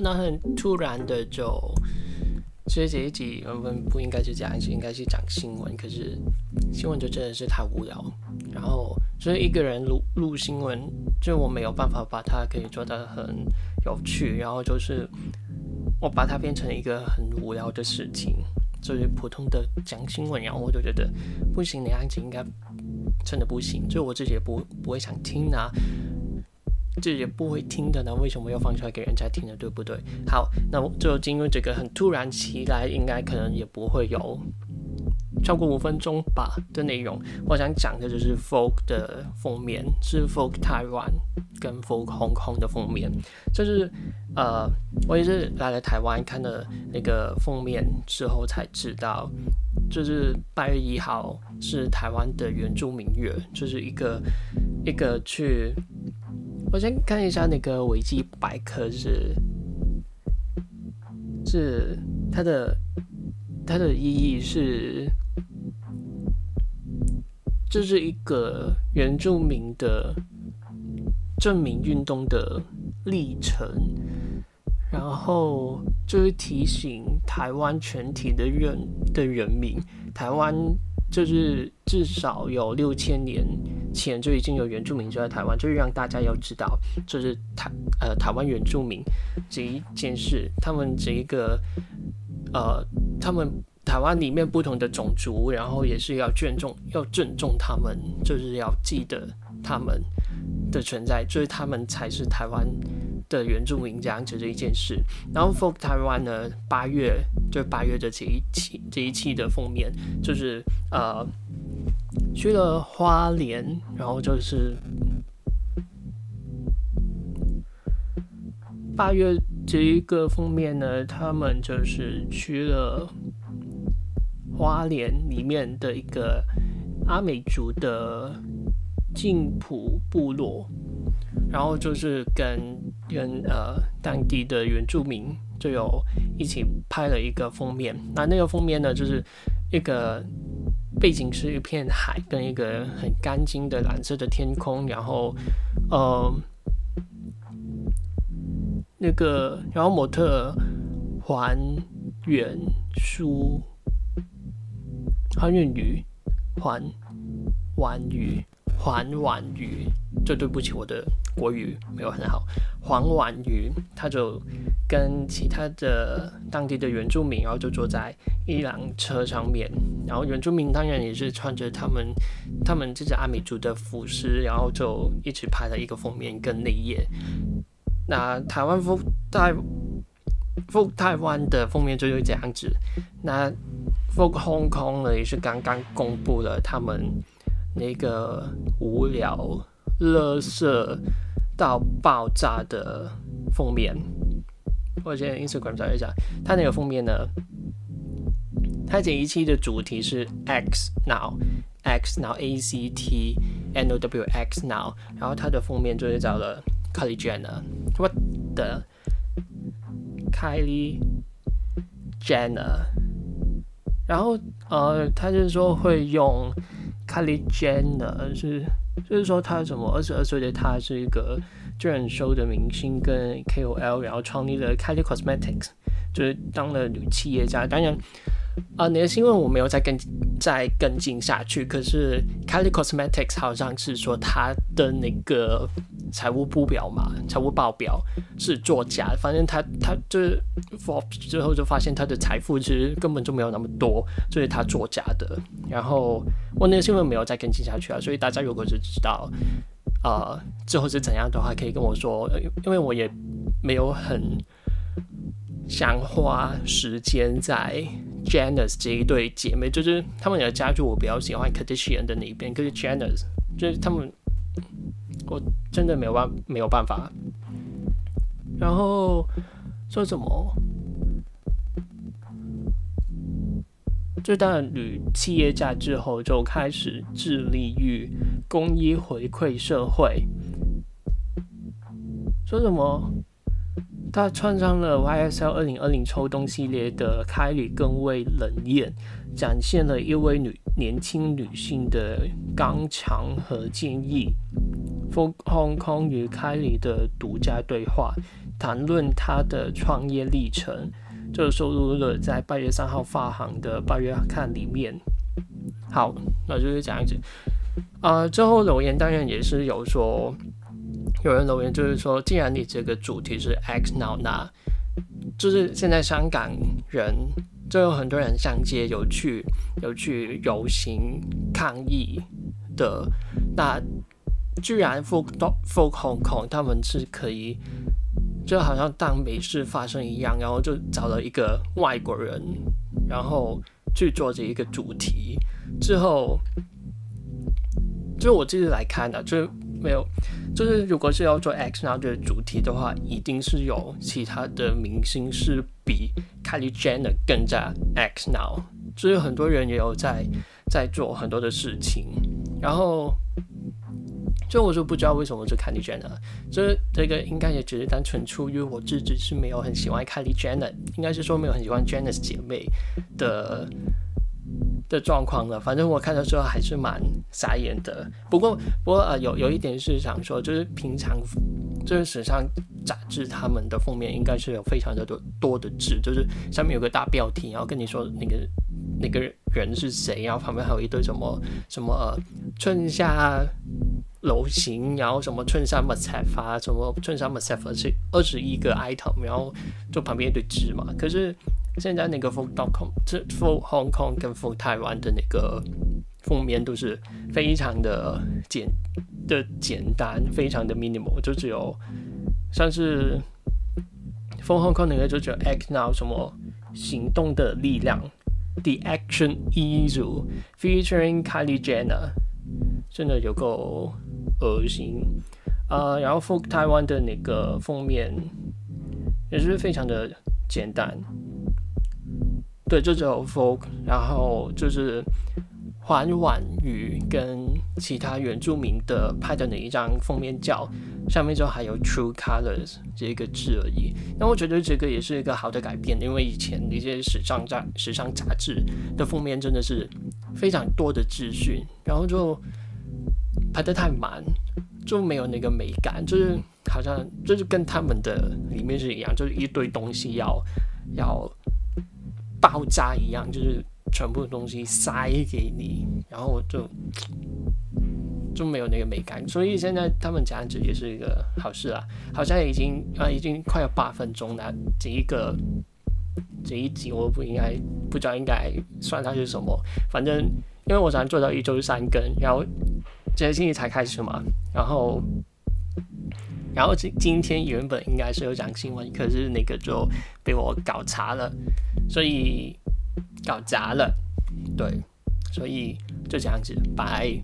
那很突然的就，其实这一集我们不应该是讲一集，应该是讲新闻。可是新闻就真的是太无聊，然后所以一个人录录新闻，就我没有办法把它可以做得很有趣，然后就是我把它变成一个很无聊的事情，就是普通的讲新闻，然后我就觉得不行，那样子应该真的不行，就我自己也不不会想听啊。这也不会听的呢，为什么要放出来给人家听呢？对不对？好，那我就进入这个很突然起来，应该可能也不会有超过五分钟吧的内容。我想讲的就是 Vogue 的封面，是 Vogue Taiwan 跟 Vogue Hong Kong 的封面。就是呃，我也是来了台湾看了那个封面之后才知道，就是八月一号是台湾的原住民月，就是一个一个去。我先看一下那个维基百科是，是它的它的意义是，这是一个原住民的证明运动的历程，然后就是提醒台湾全体的人的人民，台湾。就是至少有六千年前就已经有原住民住在台湾，就是让大家要知道，就是台呃台湾原住民这一件事，他们这一个呃他们台湾里面不同的种族，然后也是要尊重要尊重他们，就是要记得他们的存在，就是他们才是台湾的原住民这样子这一件事。然后 Vogue Taiwan 呢，八月就八月的这一期这一期的封面就是。呃，去了花莲，然后就是八月这一个封面呢，他们就是去了花莲里面的一个阿美族的静浦部落，然后就是跟跟呃当地的原住民就有一起拍了一个封面，那那个封面呢，就是一个。背景是一片海，跟一个很干净的蓝色的天空，然后，呃，那个，然后模特黄远书，黄远宇，黄婉瑜，黄婉瑜，就对不起，我的国语没有很好。黄婉瑜，他就跟其他的当地的原住民，然后就坐在一辆车上面，然后原住民当然也是穿着他们他们这支阿美族的服饰，然后就一起拍了一个封面跟内页。那台湾 Vogue 台 Vogue 台湾的封面就是这样子。那 Vogue Hong Kong 呢也是刚刚公布了他们那个无聊、乐色到爆炸的封面。我现在 Instagram 找一下，它那个封面呢？它这一期的主题是 X Now，X Now A C T N O W X Now，然后它的封面就是找了 Kylie Jenner，What the Kylie Jenner，然后呃，他就是说会用 Kylie Jenner 是，就是说他什么二十二岁的他是一个真人秀的明星跟 K O L，然后创立了 Kylie Cosmetics，就是当了女企业家，当然。啊，你的新闻我没有再跟再跟进下去。可是 Kylie Cosmetics 好像是说他的那个财务报表嘛，财务报表是作假。反正他他就是 for 之后就发现他的财富其实根本就没有那么多，所以他作假的。然后我那个新闻没有再跟进下去啊。所以大家如果是知道、呃、之后是怎样的话，可以跟我说，因为我也没有很想花时间在。Jenner 这一对姐妹，就是他们的家族，我比较喜欢 Kardashian 的那一边。可是 Jenner 就是他们，我真的没有办没有办法。然后说什么？就当了女企业家之后，就开始致力于公益回馈社会。说什么？他穿上了 YSL 二零二零秋冬系列的凯里更为冷艳，展现了一位女年轻女性的刚强和坚毅。For Hong Kong 与凯莉的独家对话，谈论他的创业历程，就收录了在八月三号发行的《八月刊》里面。好，那就是这样子。啊、呃，之后留言当然也是有说，有人留言就是说，既然你这个主题是 X Now，那就是现在香港人就有很多人上街有去有去游行抗议的，那居然 Folk Folk Hong Kong 他们是可以，就好像当没事发生一样，然后就找了一个外国人，然后去做这一个主题之后。就是我自己来看的，就是没有，就是如果是要做 X Now 的主题的话，一定是有其他的明星是比 Kylie Jenner 更加 X Now，就是很多人也有在在做很多的事情，然后就我就不知道为什么是 Kylie Jenner，就是这个应该也只是单纯出于我自己是没有很喜欢 Kylie Jenner，应该是说没有很喜欢 Jenner 姐妹的。的状况了，反正我看的时候还是蛮傻眼的。不过，不过呃，有有一点是想说，就是平常就是时尚杂志他们的封面应该是有非常的多多的字，就是上面有个大标题，然后跟你说那个那个人是谁，然后旁边还有一堆什么什么呃春夏楼型，然后什么衬衫 must have 啊，什么衬衫 must have 是二十一个 item，然后就旁边一堆字嘛，可是。现在那个 Folk.com，这 Folk Hong Kong 跟 Folk 台湾的那个封面都是非常的简的简单，非常的 minimal，就只有像是 Folk Hong Kong 那个就只有 X Now 什么行动的力量，The Action is 如 featuring Kylie Jenner，真的有够恶心啊！呃，然后 Folk 台湾的那个封面也是非常的简单。对，就只有 folk，然后就是环婉瑜跟其他原住民的拍的那一张封面照，上面就还有 True Colors 这个字而已。那我觉得这个也是一个好的改变，因为以前那些时尚杂时尚杂志的封面真的是非常多的资讯，然后就拍得太满，就没有那个美感，就是好像就是跟他们的里面是一样，就是一堆东西要要。爆炸一样，就是全部东西塞给你，然后就就没有那个美感。所以现在他们这样子也是一个好事啊，好像已经啊已经快要八分钟了。这一个这一集我不应该不知道应该算它是什么，反正因为我想做到一周三更，然后这个星期才开始嘛，然后然后今今天原本应该是有讲新闻，可是那个就被我搞砸了。所以搞砸了，对，所以就这样子，拜。